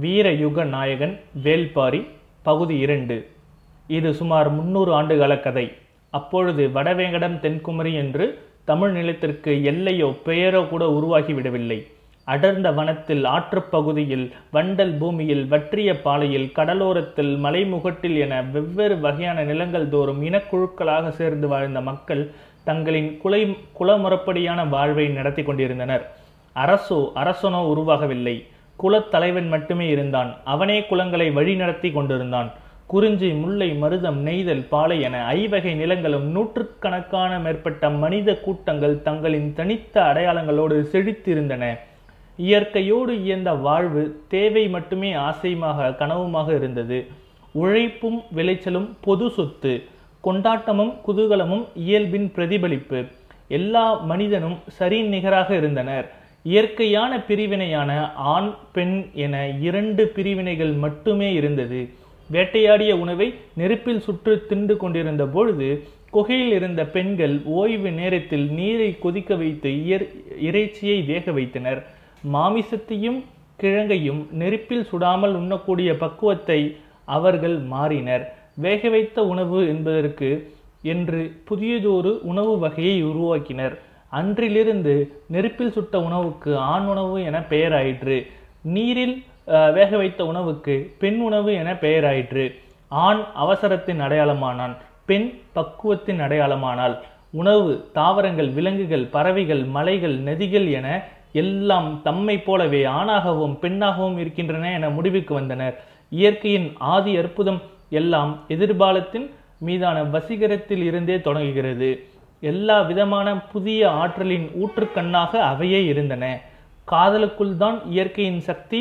வீரயுக நாயகன் வேல்பாரி பகுதி இரண்டு. இது சுமார் முன்னூறு ஆண்டுகால கதை. அப்பொழுது வடவேங்கடம் தென்குமரி என்று தமிழ் நிலத்திற்கு எல்லையோ பெயரோ கூட உருவாகிவிடவில்லை அடர்ந்த வனத்தில் ஆற்றுப் பகுதியில் வண்டல் பூமியில் வற்றிய பாலையில் கடலோரத்தில் மலைமுகட்டில் என வெவ்வேறு வகையான நிலங்கள் தோறும் இனக்குழுக்களாக சேர்ந்து வாழ்ந்த மக்கள் தங்களின் குலை குலமுறப்படியான வாழ்வை நடத்தி கொண்டிருந்தனர். அரசோ அரசனோ உருவாகவில்லை. குலத்தலைவன் மட்டுமே இருந்தான். அவனே குலங்களை வழிநடத்தி கொண்டிருந்தான். குறிஞ்சி முல்லை மருதம் நெய்தல் பாலை என ஐவகை நிலங்களும் நூற்றுக்கணக்கான மேற்பட்ட மனித கூட்டங்கள் தங்களின் தனித்த அடையாளங்களோடு செழித்திருந்தன. இயற்கையோடு இயந்த வாழ்வு தேவை மட்டுமே ஆசையுமாக கனவுமாக இருந்தது. உழைப்பும் விளைச்சலும் பொது சொத்து. கொண்டாட்டமும் குதூகலமும் இயல்பின் பிரதிபலிப்பு. எல்லா மனிதனும் சரி நிகராக இருந்தனர். இயற்கையான பிரிவினையான ஆண் பெண் என இரண்டு பிரிவினைகள் மட்டுமே இருந்தது. வேட்டையாடிய உணவை நெருப்பில் சுற்று தின்று கொண்டிருந்த பொழுது குகையில் இருந்த பெண்கள் ஓய்வு நேரத்தில் நீரை கொதிக்க வைத்து இயற் இறைச்சியை வேக வைத்தனர். மாமிசத்தையும் கிழங்கையும் நெருப்பில் சுடாமல் உண்ணக்கூடிய பக்குவத்தை அவர்கள் மாறினர். வேக வைத்த உணவு என்பதற்கு என்று புதியதொரு உணவு வகையை உருவாக்கினர். அன்றிலிருந்து நெருப்பில் சுட்ட உணவுக்கு ஆண் உணவு என பெயராயிற்று. நீரில் வேக வைத்த உணவுக்கு பெண் உணவு என பெயராயிற்று. ஆண் அவசரத்தின் அடையாளமானான் பெண் பக்குவத்தின் அடையாளமானால் உணவு தாவரங்கள் விலங்குகள் பறவைகள் மலைகள் நதிகள் என எல்லாம் தம்மை போலவே ஆணாகவும் பெண்ணாகவும் இருக்கின்றன என முடிவுக்கு வந்தனர். இயற்கையின் ஆதி அற்புதம் எல்லாம் எதிர்காலத்தின் மீதான வசீகரத்தில் இருந்தே தொடங்குகிறது. எல்லா விதமான புதிய ஆற்றலின் ஊற்றுக்கண்ணாக அவையே இருந்தன. காதலுக்குள் தான் இயற்கையின் சக்தி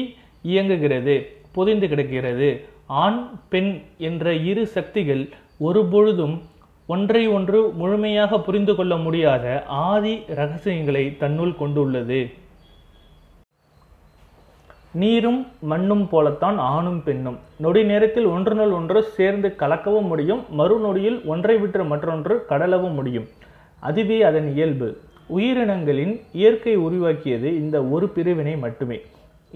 இயங்குகிறது பொதிந்து கிடக்கிறது. ஆண் பெண் என்ற இரு சக்திகள் ஒருபொழுதும் ஒன்றை ஒன்று முழுமையாக புரிந்து கொள்ள முடியாத ஆதி ரகசியங்களை தன்னுள் கொண்டுள்ளது. நீரும் மண்ணும் போலத்தான் ஆணும் பெண்ணும். நொடி நேரத்தில் ஒன்றுனுள் ஒன்று சேர்ந்து கலக்கவும் முடியும் மறுநொடியில் ஒன்றை விட்டு மற்றொன்று கடலவும் முடியும். அதுவே அதன் இயல்பு. உயிரினங்களின் இயற்கை உருவாக்கியது இந்த ஒரு பிரிவினை மட்டுமே.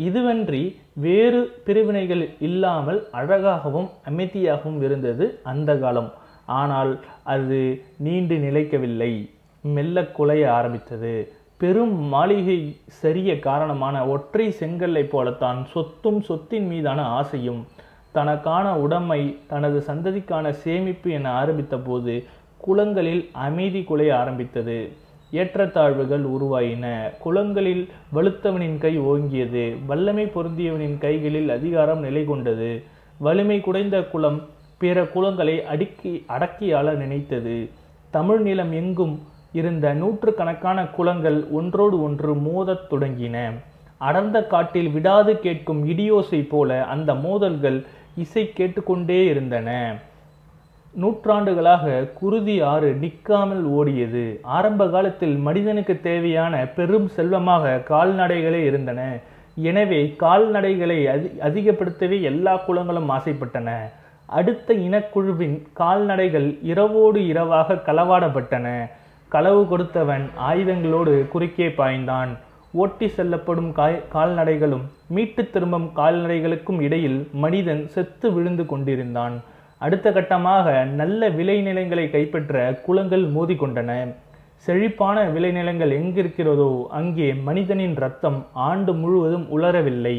இதுவன்றி வேறு பிரிவினைகள் இல்லாமல் அழகாகவும் அமைதியாகவும் இருந்தது அந்த காலம். ஆனால் அது நீண்டு நிலைக்கவில்லை. மெல்ல குலைய ஆரம்பித்தது. பெரும் மாளிகை சரிய காரணமான ஒற்றை செங்கல்லை போலத்தான் சொத்தும் சொத்தின் மீதான ஆசையும் தனக்கான உடைமை தனது சந்ததிக்கான சேமிப்பு என ஆரம்பித்த போது குளங்களில் அமைதி குலைய ஆரம்பித்தது. ஏற்றத்தாழ்வுகள் உருவாயின. குளங்களில் வலுத்தவனின் கை ஓங்கியது. வல்லமை பொருந்தியவனின் கைகளில் அதிகாரம் நிலை கொண்டது. வலிமை குடைந்த குளம் பிற குளங்களை அடுக்கி அடக்கியாள நினைத்தது. தமிழ் நிலம் எங்கும் இருந்த நூற்றுக்கணக்கான குளங்கள் ஒன்றோடு ஒன்று மோதத் தொடங்கின. அடர்ந்த காட்டில் விடாது கேட்கும் இடியோசை போல அந்த மோதல்கள் இசை கேட்டுக்கொண்டே இருந்தன. நூற்றாண்டுகளாக குருதி ஆறு நிற்காமல் ஓடியது. ஆரம்ப காலத்தில் மனிதனுக்கு தேவையான பெரும் செல்வமாக கால்நடைகளே இருந்தன. எனவே கால்நடைகளை அதி அதிகப்படுத்தவே எல்லா குலங்களும் ஆசைப்பட்டன. அடுத்த இனக்குழுவின் கால்நடைகள் இரவோடு இரவாக களவாடப்பட்டன. களவு கொடுத்தவன் ஆயுதங்களோடு குறுக்கே பாய்ந்தான். ஓட்டி செல்லப்படும் காய் கால்நடைகளும் மீட்டு திரும்பும் கால்நடைகளுக்கும் இடையில் மனிதன் செத்து விழுந்து கொண்டிருந்தான். அடுத்த கட்டமாக நல்ல விளைநிலங்களை கைப்பற்ற குளங்கள் மோதிக்கொண்டன. செழிப்பான விளைநிலங்கள் எங்கிருக்கிறதோ அங்கே மனிதனின் ரத்தம் ஆண்டு முழுவதும் உலரவில்லை.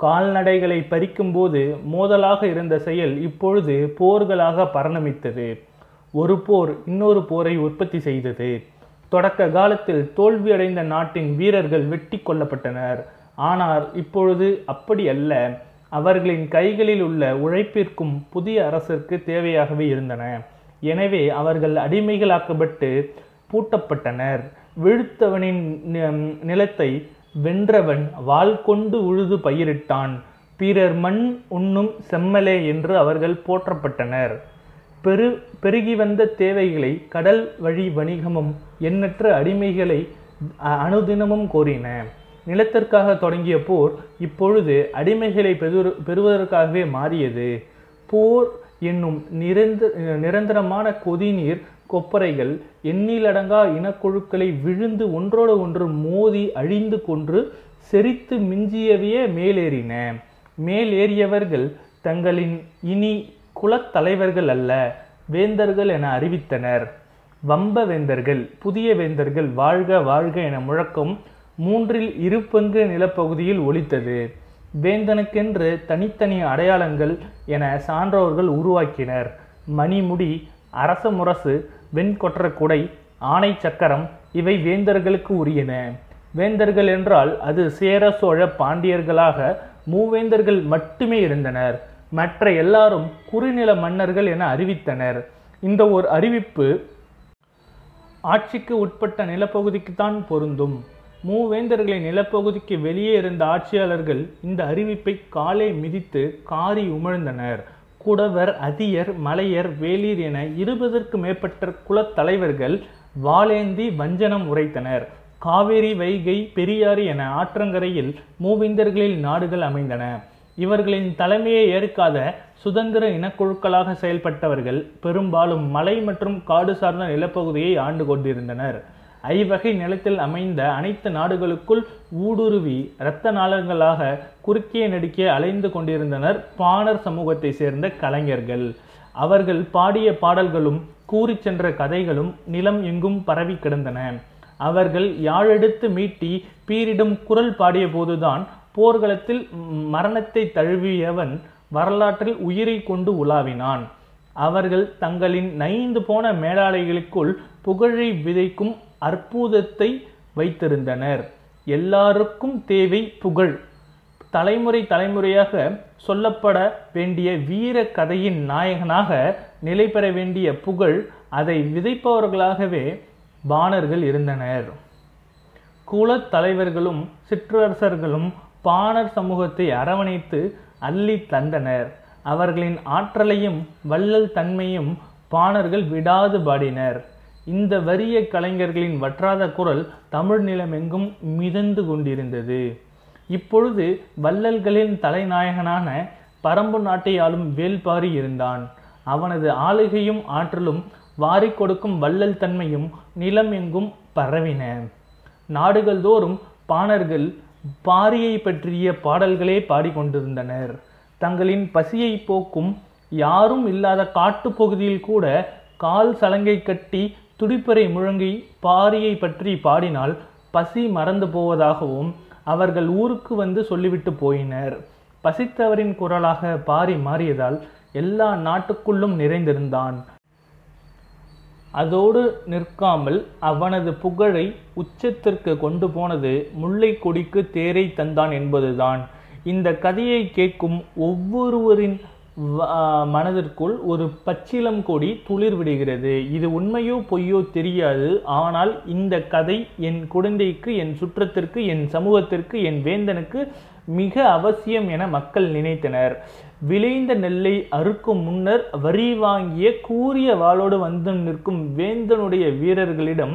கால்நடைகளை பறிக்கும்போது மோதலாக இருந்த செயல் இப்பொழுது போர்களாக பரணமித்தது. ஒரு போர் இன்னொரு போரை உற்பத்தி செய்தது. தொடக்க காலத்தில் தோல்வியடைந்த நாட்டின் வீரர்கள் வெட்டி கொல்லப்பட்டனர். ஆனால் இப்பொழுது அப்படி அல்ல. அவர்களின் கைகளில் உள்ள உழைப்பிற்கும் புதிய அரசிற்கு தேவையாகவே இருந்தன. எனவே அவர்கள் அடிமைகளாக்கப்பட்டு பூட்டப்பட்டனர். விழுத்தவனின் நிலத்தை வென்றவன் வாள் கொண்டு உழுது பயிரிட்டான். பிறர் மண் உண்ணும் செம்மலே என்று அவர்கள் போற்றப்பட்டனர். பெரு பெருகி வந்த தேவைகளை கடல் வழி வணிகமும் எண்ணற்ற அடிமைகளை அனுதினமும் கோரின. நிலத்திற்காக தொடங்கிய போர் இப்பொழுது அடிமைகளை பெறு பெறுவதற்காகவே மாறியது. போர் என்னும் நிரந்த நிரந்தரமான கொதிநீர் கொப்பரைகள் எண்ணிலடங்கா இனக்குழுக்களை விழுந்து ஒன்றோடு ஒன்று மோதி அழிந்து கொன்று செரித்து மிஞ்சியவையே மேலேறின. மேலேறியவர்கள் தங்களின் இனி குலத்தலைவர்கள் அல்ல வேந்தர்கள் என அறிவித்தனர். வம்ப வேந்தர்கள் புதிய வேந்தர்கள் வாழ்க வாழ்க என முழக்கம் மூன்றில் இரு பங்கு நிலப்பகுதியில் ஒலித்தது. வேந்தனுக்கென்று தனித்தனி அடையாளங்கள் என சான்றோர்கள் உருவாக்கினர். மணிமுடி அரச முரசு வெண்கொற்ற குடை ஆணை சக்கரம் இவை வேந்தர்களுக்கு உரியன. வேந்தர்கள் என்றால் அது சேர சோழ பாண்டியர்களாக மூவேந்தர்கள் மட்டுமே இருந்தனர். மற்ற எல்லாரும் குறுநில மன்னர்கள் என அறிவித்தனர். இந்த ஒரு அறிவிப்பு ஆட்சிக்கு உட்பட்ட நிலப்பகுதிக்குத்தான் பொருந்தும். மூவேந்தர்களின் நிலப்பகுதிக்கு வெளியே இருந்த ஆட்சியாளர்கள் இந்த அறிவிப்பை காலை மிதித்து காரி உமிழ்ந்தனர். குடவர் அதியர் மலையர் வேலீர் என இருபதற்கு மேற்பட்ட குலத்தலைவர்கள் வாளேந்தி வஞ்சனம் உரைத்தனர். காவேரி வைகை பெரியாறு என ஆற்றங்கரையில் மூவேந்தர்களில் நாடுகள் அமைந்தன. இவர்களின் தலைமையை ஏற்காத சுதந்திர இனக்குழுக்களாக செயல்பட்டவர்கள் பெரும்பாலும் மலை மற்றும் காடு சார்ந்த நிலப்பகுதியை ஆண்டு கொண்டிருந்தனர். ஐவகை நிலத்தில் அமைந்த அனைத்து நாடுகளுக்குள் ஊடுருவி இரத்த நாளங்களாக குறுக்கே நடுக்கே அலைந்து கொண்டிருந்தனர் பாணர் சமூகத்தை சேர்ந்த கலைஞர்கள். அவர்கள் பாடிய பாடல்களும் கூறிச் சென்ற கதைகளும் நிலம் எங்கும் பரவி கிடந்தன. அவர்கள் யாழெடுத்து மீட்டி பீரிடும் குரல் பாடிய போதுதான் போர்க்களத்தில் மரணத்தை தழுவியவன் வரலாற்றில் உயிரை கொண்டு உலாவினான். அவர்கள் தங்களின் நைந்து போன மேலாளைகளுக்குள் புகழை விதைக்கும் அற்புதத்தை வைத்திருந்தனர். எல்லாருக்கும் தேவை புகழ். தலைமுறை தலைமுறையாக சொல்லப்பட வேண்டிய வீர கதையின் நாயகனாக நிலை பெற வேண்டிய புகழ் அதை விதைப்பவர்களாகவே பாணர்கள் இருந்தனர். குலத் தலைவர்களும் சிற்றரசர்களும் பாணர் சமூகத்தை அரவணைத்து அள்ளி தந்தனர். அவர்களின் ஆற்றலையும் வள்ளல் தன்மையும் பாணர்கள் விடாது பாடினர். இந்த வறிய கலைஞர்களின் வற்றாத குரல் தமிழ் நிலமெங்கும் மிதந்து கொண்டிருந்தது. இப்பொழுது வள்ளல்களின் தலைநாயகனான பரம்பு நாட்டை ஆளும் வேல்பாரி இருந்தான். அவனது ஆளுகையும் ஆற்றலும் வாரிக் கொடுக்கும் வள்ளல் தன்மையும் நிலம் எங்கும் பரவின. நாடுகள் தோறும் பாணர்கள் பாரியை பற்றிய பாடல்களே பாடிக்கொண்டிருந்தனர் தங்களின் பசியை போக்கும் யாரும் இல்லாத காட்டுப்பகுதியில் கூட கால் சலங்கை கட்டி துடிப்பறை முழங்கி பாரியை பற்றி பாடினால் பசி மறந்து போவதாகவும் அவர்கள் ஊருக்கு வந்து சொல்லிவிட்டு போயினர். பசித்தவரின் குரலாக பாரி மாறியதால் எல்லா நாட்டுக்குள்ளும் நிறைந்திருந்தான். அதோடு நிற்காமல் அவனது புகழை உச்சத்திற்கு கொண்டு போனது முல்லை கொடிக்கு தேரை தந்தான் என்பதுதான். இந்த கதையை கேட்கும் ஒவ்வொருவரின் மனதிற்குள் ஒரு பச்சிலம் கொடி துளிர் விடுகிறது இது உண்மையோ பொய்யோ தெரியாது. ஆனால் இந்த கதை என் குழந்தைக்கு என் சுற்றத்திற்கு என் சமூகத்திற்கு என் வேந்தனுக்கு மிக அவசியம் என மக்கள் நினைத்தனர். விளைந்த நெல்லை அறுக்கும் முன்னர் வரி வாங்கிய கூரிய வாளோடு வந்து நிற்கும் வேந்தனுடைய வீரர்களிடம்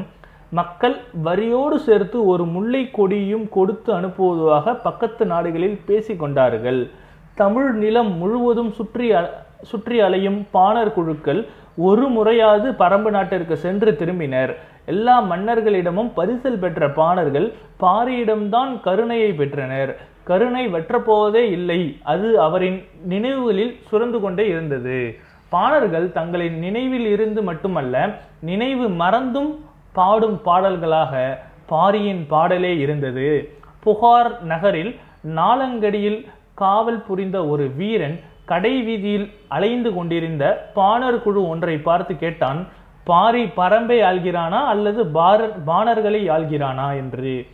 மக்கள் வரியோடு சேர்த்து ஒரு முல்லை கொடியும் கொடுத்து அனுப்புவதாக பக்கத்து நாடுகளில் பேசிக்கொண்டார்கள் கொண்டார்கள். தமிழ் நிலம் முழுவதும் சுற்றி அ- சுற்றி அலையும் பாணர் குழுக்கள் ஒரு முறையாவது பரம்பு நாட்டிற்கு சென்று திரும்பினர். எல்லா மன்னர்களிடமும் பரிசல் பெற்ற பாணர்கள் பாரியிடம்தான் கருணையை பெற்றனர். கருணை வற்றப்போவதே இல்லை. அது அவரின் நினைவுகளில் சுரந்து கொண்டே இருந்தது. பாணர்கள் தங்களின் நினைவில் இருந்து மட்டுமல்ல நினைவு மறந்தும் பாடும் பாடல்களாக பாரியின் பாடலே இருந்தது. புகார் நகரில் நாலங்கடியில் காவல் புரிந்த ஒரு வீரன் கடை வீதியில் அலைந்து கொண்டிருந்த பாணர் குழு ஒன்றை பார்த்து கேட்டான் பாரி பரம்பை ஆள்கிறானா அல்லது பார பாணர்களை ஆள்கிறானா? என்று.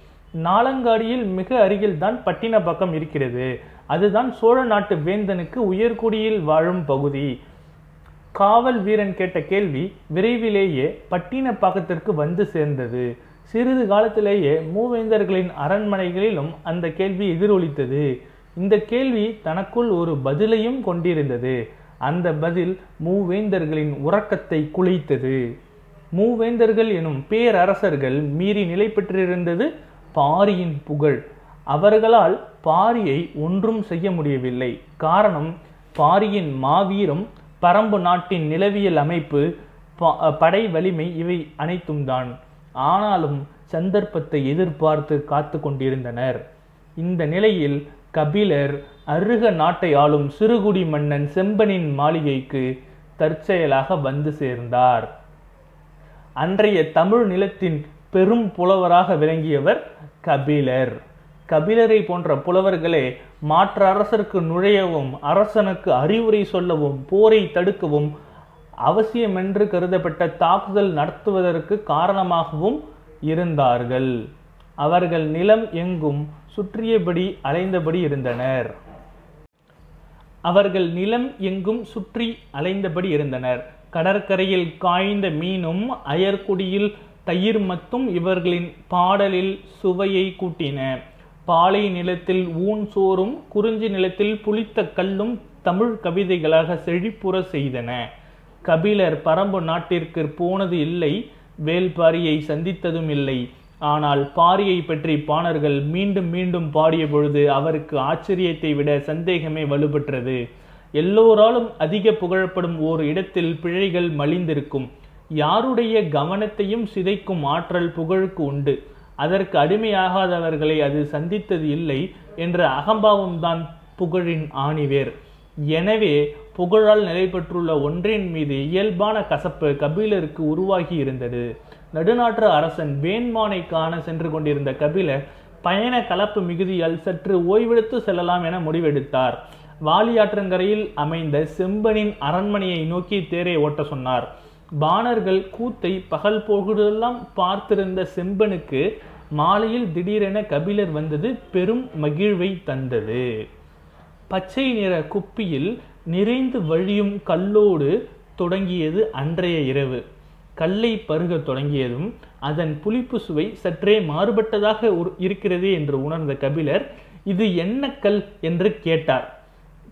நாலங்காடியில் மிக அருகில் தான் பட்டினப்பாக்கம் இருக்கிறது. அதுதான் சோழ நாட்டு வேந்தனுக்கு உயர்குடியில் வாழும் பகுதி. காவல் வீரன் கேட்ட கேள்வி விரைவிலேயே பட்டினப்பாக்கத்திற்கு வந்து சேர்ந்தது. சிறிது காலத்திலேயே மூவேந்தர்களின் அரண்மனைகளிலும் அந்த கேள்வி எதிரொலித்தது. இந்த கேள்வி தனக்குள் ஒரு பதிலையும் கொண்டிருந்தது. அந்த பதில் மூவேந்தர்களின் உறக்கத்தை குலைத்தது. மூவேந்தர்கள் எனும் பேரரசர்கள் மீறி நிலை பெற்றிருந்தது பாரியின் புகழ். அவர்களால் பாரியை ஒன்றும் செய்ய முடியவில்லை. காரணம் பாரியின் மாவீரம் பரம்பு நாட்டின் நிலவியல் அமைப்பு ப- படை வலிமை இவை அனைத்தும் தான் ஆனாலும் சந்தர்ப்பத்தை எதிர்பார்த்து காத்து கொண்டிருந்தனர். இந்த நிலையில் கபிலர் அருக நாட்டை ஆளும் சிறுகுடி மன்னன் செம்பனின் மாளிகைக்கு தற்செயலாக வந்து சேர்ந்தார். அன்றைய தமிழ் நிலத்தின் பெரும் புலவராக விளங்கியவர் கபிலர். கபிலரை போன்ற புலவர்களே மாற்று அரசருக்கு நுழையவும் அரசனுக்கு அறிவுரை சொல்லவும் போரை தடுக்கவும் அவசியமென்று கருதப்பட்ட தாக்குதல் நடத்துவதற்கு காரணமாகவும் இருந்தார்கள். அவர்கள் நிலம் எங்கும் சுற்றியபடி அலைந்தபடி இருந்தனர். அவர்கள் நிலம் எங்கும் சுற்றி அலைந்தபடி இருந்தனர். கடற்கரையில் காய்ந்த மீனும் அயர்குடியில் தயிர் மத்தும் இவர்களின் பாடலில் சுவையை கூட்டின. பாலை நிலத்தில் ஊன் சோறும் குறிஞ்சி நிலத்தில் புளித்த கல்லும் தமிழ் கவிதைகளாக செழிப்புற செய்தன. கபிலர் பரம்பு நாட்டிற்கு போனது இல்லை வேல்பாரியை சந்தித்ததும் இல்லை. ஆனால் பாரியை பற்றி பாணர்கள் மீண்டும் மீண்டும் பாடிய பொழுது அவருக்கு ஆச்சரியத்தை விட சந்தேகமே வலுப்பெற்றது எல்லோராலும் அதிக புகழப்படும் ஓர் இடத்தில் பிழைகள் மலிந்திருக்கும். யாருடைய கவனத்தையும் சிதைக்கும் ஆற்றல் புகழுக்கு உண்டு. அதற்கு அடிமையாகாதவர்களை அது சந்தித்தது இல்லை என்ற அகம்பாவம்தான் புகழின் ஆணிவேர். எனவே புகழால் நிலை பெற்றுள்ள ஒன்றின் மீது இயல்பான கசப்பு கபிலருக்கு உருவாகி இருந்தது. நடுநாட்டு அரசன் வேண்மானை காண சென்று கொண்டிருந்த கபிலர் பயண கலப்பு மிகுதியால் சற்று ஓய்வெடுத்து செல்லலாம் என முடிவெடுத்தார். வாலியாற்றங்கரையில் அமைந்த செம்பனின் அரண்மனையை நோக்கி தேரை ஓட்ட சொன்னார். பாணர்கள் கூத்தை பகல் போகுதெல்லாம் பார்த்திருந்த செம்பனுக்கு மாலையில் திடீரென கபிலர் வந்தது பெரும் மகிழ்வை தந்தது. பச்சை நிற குப்பியில் நிறைந்து வழியும் கல்லோடு தொடங்கியது அன்றைய இரவு. கல்லை பருகத் தொடங்கியதும் அதன் புளிப்பு சுவை சற்றே மாறுபட்டதாக இருக்கிறதே என்று உணர்ந்த கபிலர் இது என்ன கல் என்று கேட்டார்.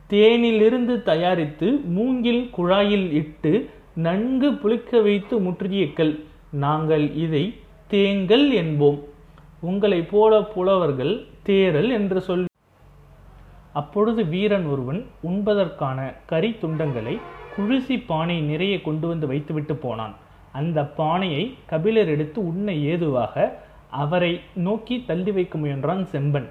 தேனிலிருந்து தயாரித்து மூங்கில் குழாயில் இட்டு நன்கு புளிக்க வைத்து முற்றிய கல். நாங்கள் இதை தேங்கல் என்போம். உங்களைப் போல புலவர்கள் தேரல் என்று சொல் அப்பொழுது வீரன் ஒருவன் உண்பதற்கான கறி துண்டங்களை குழுசி பானை நிறைய கொண்டு வந்து வைத்துவிட்டு போனான். அந்த பானையை கபிலர் எடுத்து உண்ண ஏதுவாக அவரை நோக்கி தள்ளி வைக்க முயன்றான் செம்பன்.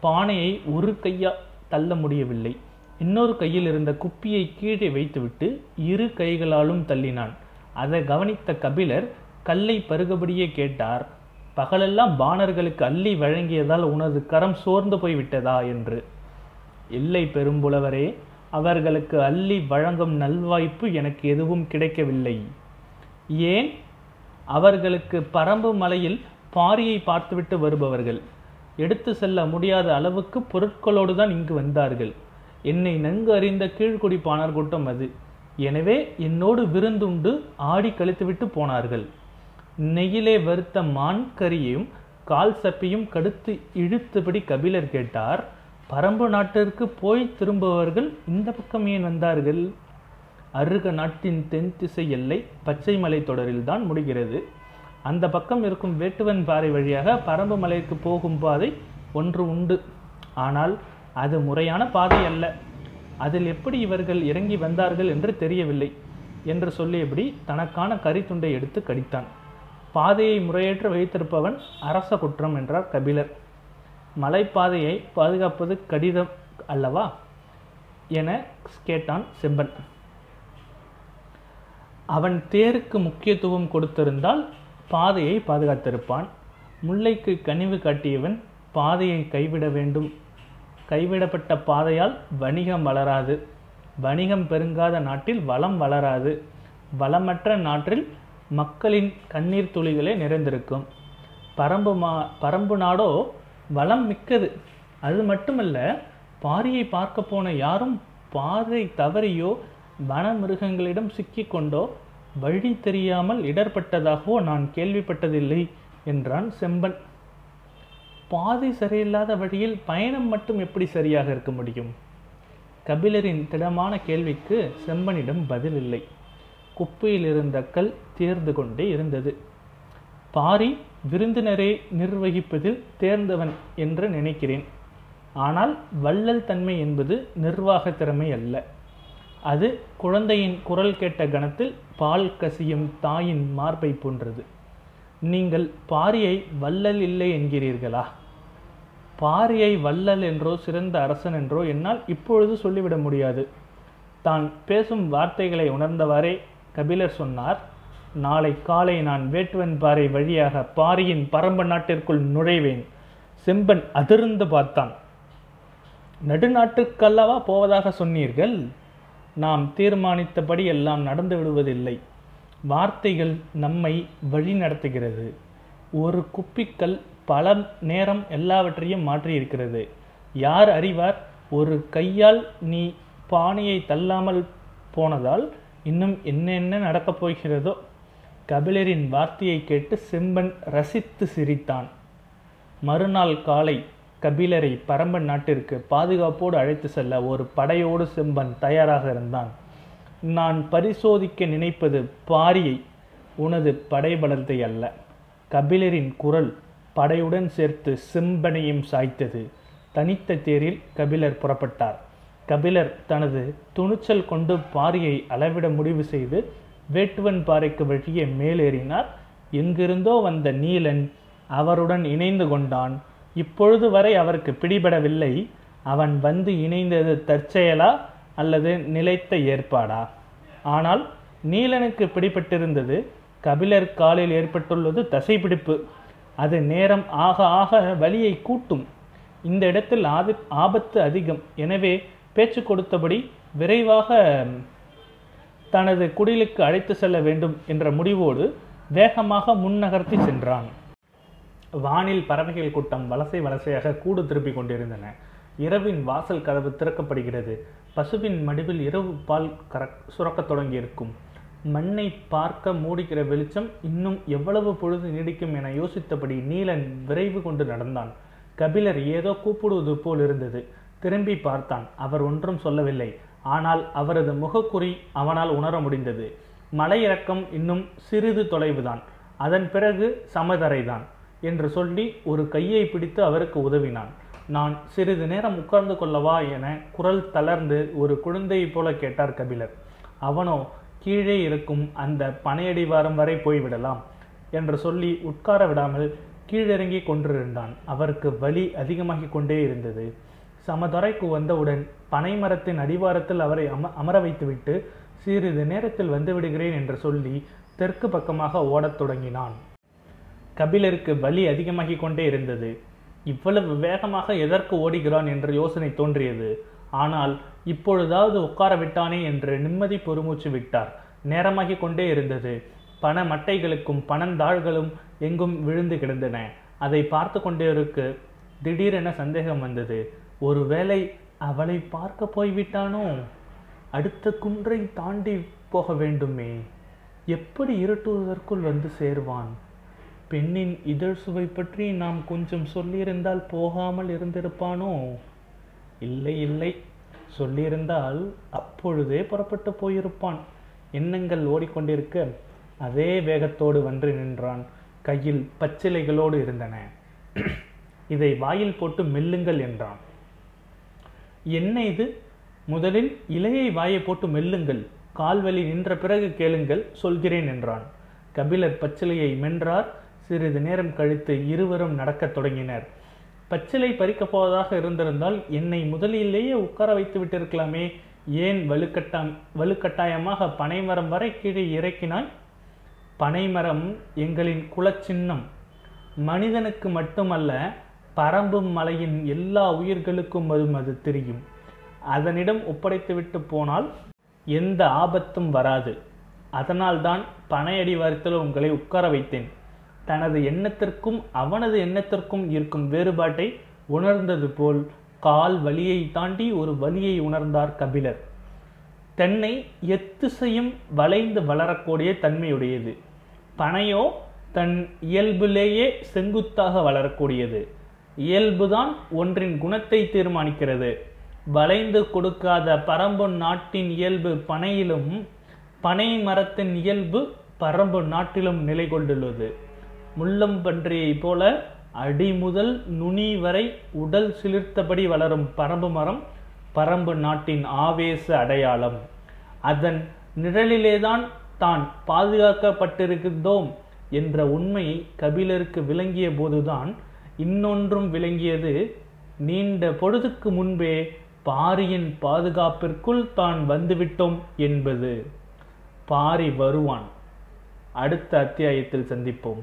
பானையை ஒரு கையா தள்ள முடியவில்லை. இன்னொரு கையில் இருந்த குப்பியை கீழே வைத்துவிட்டு இரு கைகளாலும் தள்ளினான். அதை கவனித்த கபிலர் கல்லை பருகபடியே கேட்டார் பகலெல்லாம் பாணர்களுக்கு அள்ளி வழங்கியதால் உனது கரம் சோர்ந்து போய்விட்டதா? என்று. இல்லை பெரும்புலவரே அவர்களுக்கு அள்ளி வழங்கும் நல்வாய்ப்பு எனக்கு எதுவும் கிடைக்கவில்லை. ஏன்? அவர்களுக்கு பரம்பு மலையில் பாரியை பார்த்துவிட்டு வருபவர்கள். எடுத்து செல்ல முடியாத அளவுக்கு பொருட்களோடு தான் இங்கு வந்தார்கள். என்னை நன்கு அறிந்த கீழ்குடி பாணர் கூட்டம் அது. எனவே என்னோடு விருந்துண்டு ஆடி கழித்துவிட்டு போனார்கள். நெய்யிலே வறுத்த மான் கறியையும் கால் சப்பையும் கடுத்து இழுத்தபடி கபிலர் கேட்டார் பரம்பு நாட்டிற்கு போய் திரும்புபவர்கள் இந்த பக்கம் ஏன் வந்தார்கள்? அருக நாட்டின் தென் திசை எல்லை பச்சை மலை தொடரில் தான் முடிகிறது. அந்த பக்கம் இருக்கும் வேட்டுவன் பாறை வழியாக பரம்பு மலைக்கு போகும் பாதை ஒன்று உண்டு. ஆனால் அது முறையான பாதை அல்ல. அதில் எப்படி இவர்கள் இறங்கி வந்தார்கள் என்று தெரியவில்லை என்று சொல்லியபடி தனக்கான கரித்துண்டை எடுத்து கடித்தான். பாதையை முறையற்ற வைத்திருப்பவன் அரச குற்றம் என்றார் கபிலர். மலைப்பாதையை பாதுகாப்பது கடிதம் அல்லவா? என கேட்டான் செம்பன். அவன் தேருக்கு முக்கியத்துவம் கொடுத்திருந்தால் பாதையை பாதுகாத்திருப்பான். முல்லைக்கு கனிவு காட்டியவன் பாதையை கைவிட வேண்டும். கைவிடப்பட்ட பாதையால் வணிகம் வளராது. வணிகம் பெருங்காத நாட்டில் வளம் வளராது. வளமற்ற நாட்டில் மக்களின் கண்ணீர் துளிகளே நிறைந்திருக்கும். பரம்பு மா பரம்பு நாடோ வளம் மிக்கது. அது மட்டுமல்ல பாரியை பார்க்க போன யாரும் பாதை தவறியோ வன மிருகங்களிடம் சிக்கிக்கொண்டோ வழி தெரியாமல் இடர்பட்டதாகவோ நான் கேள்விப்பட்டதில்லை என்றான் செம்பன். பாதி சரியில்லாத வழியில் பயணம் மட்டும் எப்படி சரியாக இருக்க முடியும்? கபிலரின் திடமான கேள்விக்கு செம்பனிடம் பதில் இல்லை குப்பையில் இருந்த கல் தேர்ந்து கொண்டே இருந்தது. பாரி விருந்தினரை நிர்வகிப்பதில் தேர்ந்தவன் என்று நினைக்கிறேன். ஆனால் வள்ளல் தன்மை என்பது நிர்வாக திறமை அல்ல. அது குழந்தையின் குரல் கேட்ட கணத்தில் பால் கசியும் தாயின் மார்பை போன்றது. நீங்கள் பாரியை வள்ளல் இல்லை என்கிறீர்களா? பாரியை வள்ளல் என்றோ சிறந்த அரசன் என்றோ என்னால் இப்பொழுது சொல்லிவிட முடியாது. தான் பேசும் வார்த்தைகளை உணர்ந்தவாறே கபிலர் சொன்னார் நாளை காலை நான் வேட்டுவன் பாறை வழியாக பாரியின் பரம்ப நாட்டிற்குள் நுழைவேன். செம்பன் அதிர்ந்து பார்த்தான். நடுநாட்டுக்கல்லவா போவதாக சொன்னீர்கள்? நாம் தீர்மானித்தபடி எல்லாம் நடந்து விடுவதில்லை. வார்த்தைகள் நம்மை வழி நடத்துகிறது. ஒரு குப்பிக்கல் பல நேரம் எல்லாவற்றையும் மாற்றியிருக்கிறது. யார் அறிவார்? ஒரு கையால் நீ பானையை தள்ளாமல் போனதால் இன்னும் என்னென்ன நடக்கப் போகிறதோ? கபிலரின் வார்த்தையை கேட்டு செம்பன் ரசித்து சிரித்தான். மறுநாள் காலை கபிலரை பரம்பன் நாட்டிற்கு பாதுகாப்போடு அழைத்து செல்ல ஒரு படையோடு செம்பன் தயாராக இருந்தான். நான் பரிசோதிக்க நினைப்பது பாரியை உனது படைபலத்தை அல்ல. கபிலரின் குரல் படையுடன் சேர்த்து செம்பனையும் சாய்த்தது. தனித்த தேரில் கபிலர் புறப்பட்டார். கபிலர் தனது துணிச்சல் கொண்டு பாரியை அளவிட முடிவு செய்து வேட்டுவன் பாறைக்கு வழியே மேலேறினார். எங்கிருந்தோ வந்த நீலன் அவருடன் இணைந்து கொண்டான். இப்பொழுது வரை அவருக்கு பிடிபடவில்லை. அவன் வந்து இணைந்தது தற்செயலா அல்லது நிலைத்த ஏற்பாடா? ஆனால் நீலனுக்கு பிடிபட்டிருந்தது கபிலர் காலில் ஏற்பட்டுள்ளது தசைப்பிடிப்பு. அது நேரம் ஆக ஆக வலியை கூட்டும். இந்த இடத்தில் ஆதி ஆபத்து அதிகம். எனவே பேச்சு கொடுத்தபடி விரைவாக தனது குடிலுக்கு அழைத்து செல்ல வேண்டும் என்ற முடிவோடு வேகமாக முன்னகர்த்தி சென்றான். வானில் பறவைகள் கூட்டம் வலசை வலசையாக கூடு திருப்பிக் கொண்டிருந்தன. இரவின் வாசல் கதவு திறக்கப்படுகிறது. பசுவின் மடிவில் இரவு பால் கர சுரக்கத் தொடங்கியிருக்கும். மண்ணை பார்க்க மூடிக்கிற வெளிச்சம் இன்னும் எவ்வளவு பொழுது நீடிக்கும் என யோசித்தபடி நீலன் விரைவு கொண்டு நடந்தான். கபிலர் ஏதோ கூப்பிடுவது போல் இருந்தது. திரும்பி பார்த்தான். அவர் ஒன்றும் சொல்லவில்லை. ஆனால் அவரது முகக்குறி அவனால் உணர முடிந்தது. மலையிறக்கம் இன்னும் சிறிது தொலைவுதான். அதன் பிறகு சமதரைதான். என்று சொல்லி ஒரு கையை பிடித்து அவருக்கு உதவினான். நான் சிறிது நேரம் உட்கார்ந்து கொள்ளவா என குரல் தளர்ந்து ஒரு குழந்தையைப் போல கேட்டார் கபிலர். அவனோ கீழே இருக்கும் அந்த பனையடிவாரம் வரை போய்விடலாம் என்று சொல்லி உட்கார விடாமல் கீழிறங்கி கொண்டிருந்தான். அவருக்கு வலி அதிகமாகிக் கொண்டே இருந்தது. சமதுரைக்கு வந்தவுடன் பனை மரத்தின் அடிவாரத்தில் அவரை அம அமர வைத்துவிட்டு சிறிது நேரத்தில் வந்து விடுகிறேன் என்று சொல்லி தெற்கு பக்கமாக ஓடத் தொடங்கினான். கபிலருக்கு வலி அதிகமாகிக் கொண்டே இருந்தது. இவ்வளவு வேகமாக எதற்கு ஓடுகிறான் என்ற யோசனை தோன்றியது. ஆனால் இப்பொழுதாவது உட்கார விட்டானே என்று நிம்மதி பொறுமூச்சு விட்டார். நேரமாகிக் கொண்டே இருந்தது. பண மட்டைகளுக்கும் பணந்தாள்களும் எங்கும் விழுந்து கிடந்தன. அதை பார்த்து கொண்டே திடீரென சந்தேகம் வந்தது. ஒருவேளை அவளை பார்க்க போய்விட்டானோ? அடுத்த குன்றை தாண்டி போக வேண்டுமே. எப்படி இருட்டுவதற்குள் வந்து சேர்வான்? பெண்ணின் இதழ் சுவை பற்றி நாம் கொஞ்சம் சொல்லியிருந்தால் போகாமல் இருந்திருப்பானோ? இல்லை இல்லை. சொல்லியிருந்தால் அப்பொழுதே புறப்பட்டு போயிருப்பான். எண்ணங்கள் ஓடிக்கொண்டிருக்க அதே வேகத்தோடு வந்து நின்றான். கையில் பச்சிலைகளோடு இருந்தன. இதை வாயில் போட்டு மெல்லுங்கள் என்றான். என்ன இது? முதலில் இலையை வாயை போட்டு மெல்லுங்கள். கால்வலி நின்ற பிறகு கேளுங்கள் சொல்கிறேன் என்றான். கபிலர் பச்சிலையை மென்றார். சிறிது நேரம் கழித்து இருவரும் நடக்கத் தொடங்கினர். பச்சிலை பறிக்கப் போவதாக இருந்திருந்தால் என்னை முதலிலேயே உட்கார வைத்து விட்டிருக்கலாமே. ஏன் வலுக்கட்டாம் வலுக்கட்டாயமாக பனைமரம் வரை கீழே இறக்கினாய்? பனைமரம் எங்களின் குலச்சின்னம். மனிதனுக்கு மட்டுமல்ல பரம்பும் மலையின் எல்லா உயிர்களுக்கும் அதுவும் அது தெரியும். அதனிடம் ஒப்படைத்துவிட்டு போனால் எந்த ஆபத்தும் வராது. அதனால்தான் பனையடி வாரத்தில் உங்களை உட்கார வைத்தேன். தனது எண்ணத்திற்கும் அவனது எண்ணத்திற்கும் இருக்கும் வேறுபாட்டை உணர்ந்தது போல் கால் வலியை தாண்டி ஒரு வலியை உணர்ந்தார் கபிலர். தென்னை எத்திசையும் வளைந்து வளரக்கூடிய தன்மையுடையது. பனையோ தன் இயல்பிலேயே செங்குத்தாக வளரக்கூடியது. இயல்புதான் ஒன்றின் குணத்தை தீர்மானிக்கிறது. வளைந்து கொடுக்காத பரம்பு நாட்டின் இயல்பு பனையிலும் பனை மரத்தின் இயல்பு பரம்பு நாட்டிலும் நிலை கொண்டுள்ளது முள்ளம்பன்றியைப் போல அடி முதல் நுனி வரை உடல் சிலிர்த்தபடி வளரும் பரம்பு மரம் பரம்பு நாட்டின் ஆவேச அடையாளம். அதன் நிழலிலேதான் தான் பாதுகாக்கப்பட்டிருக்கின்றோம் என்ற உண்மையை கபிலருக்கு விளங்கிய போதுதான் இன்னொன்றும் விளங்கியது. நீண்ட பொழுதுக்கு முன்பே பாரியின் பாதுகாப்பிற்குள் தான் வந்துவிட்டோம் என்பது. பாரி வருவான். அடுத்த அத்தியாயத்தில் சந்திப்போம்.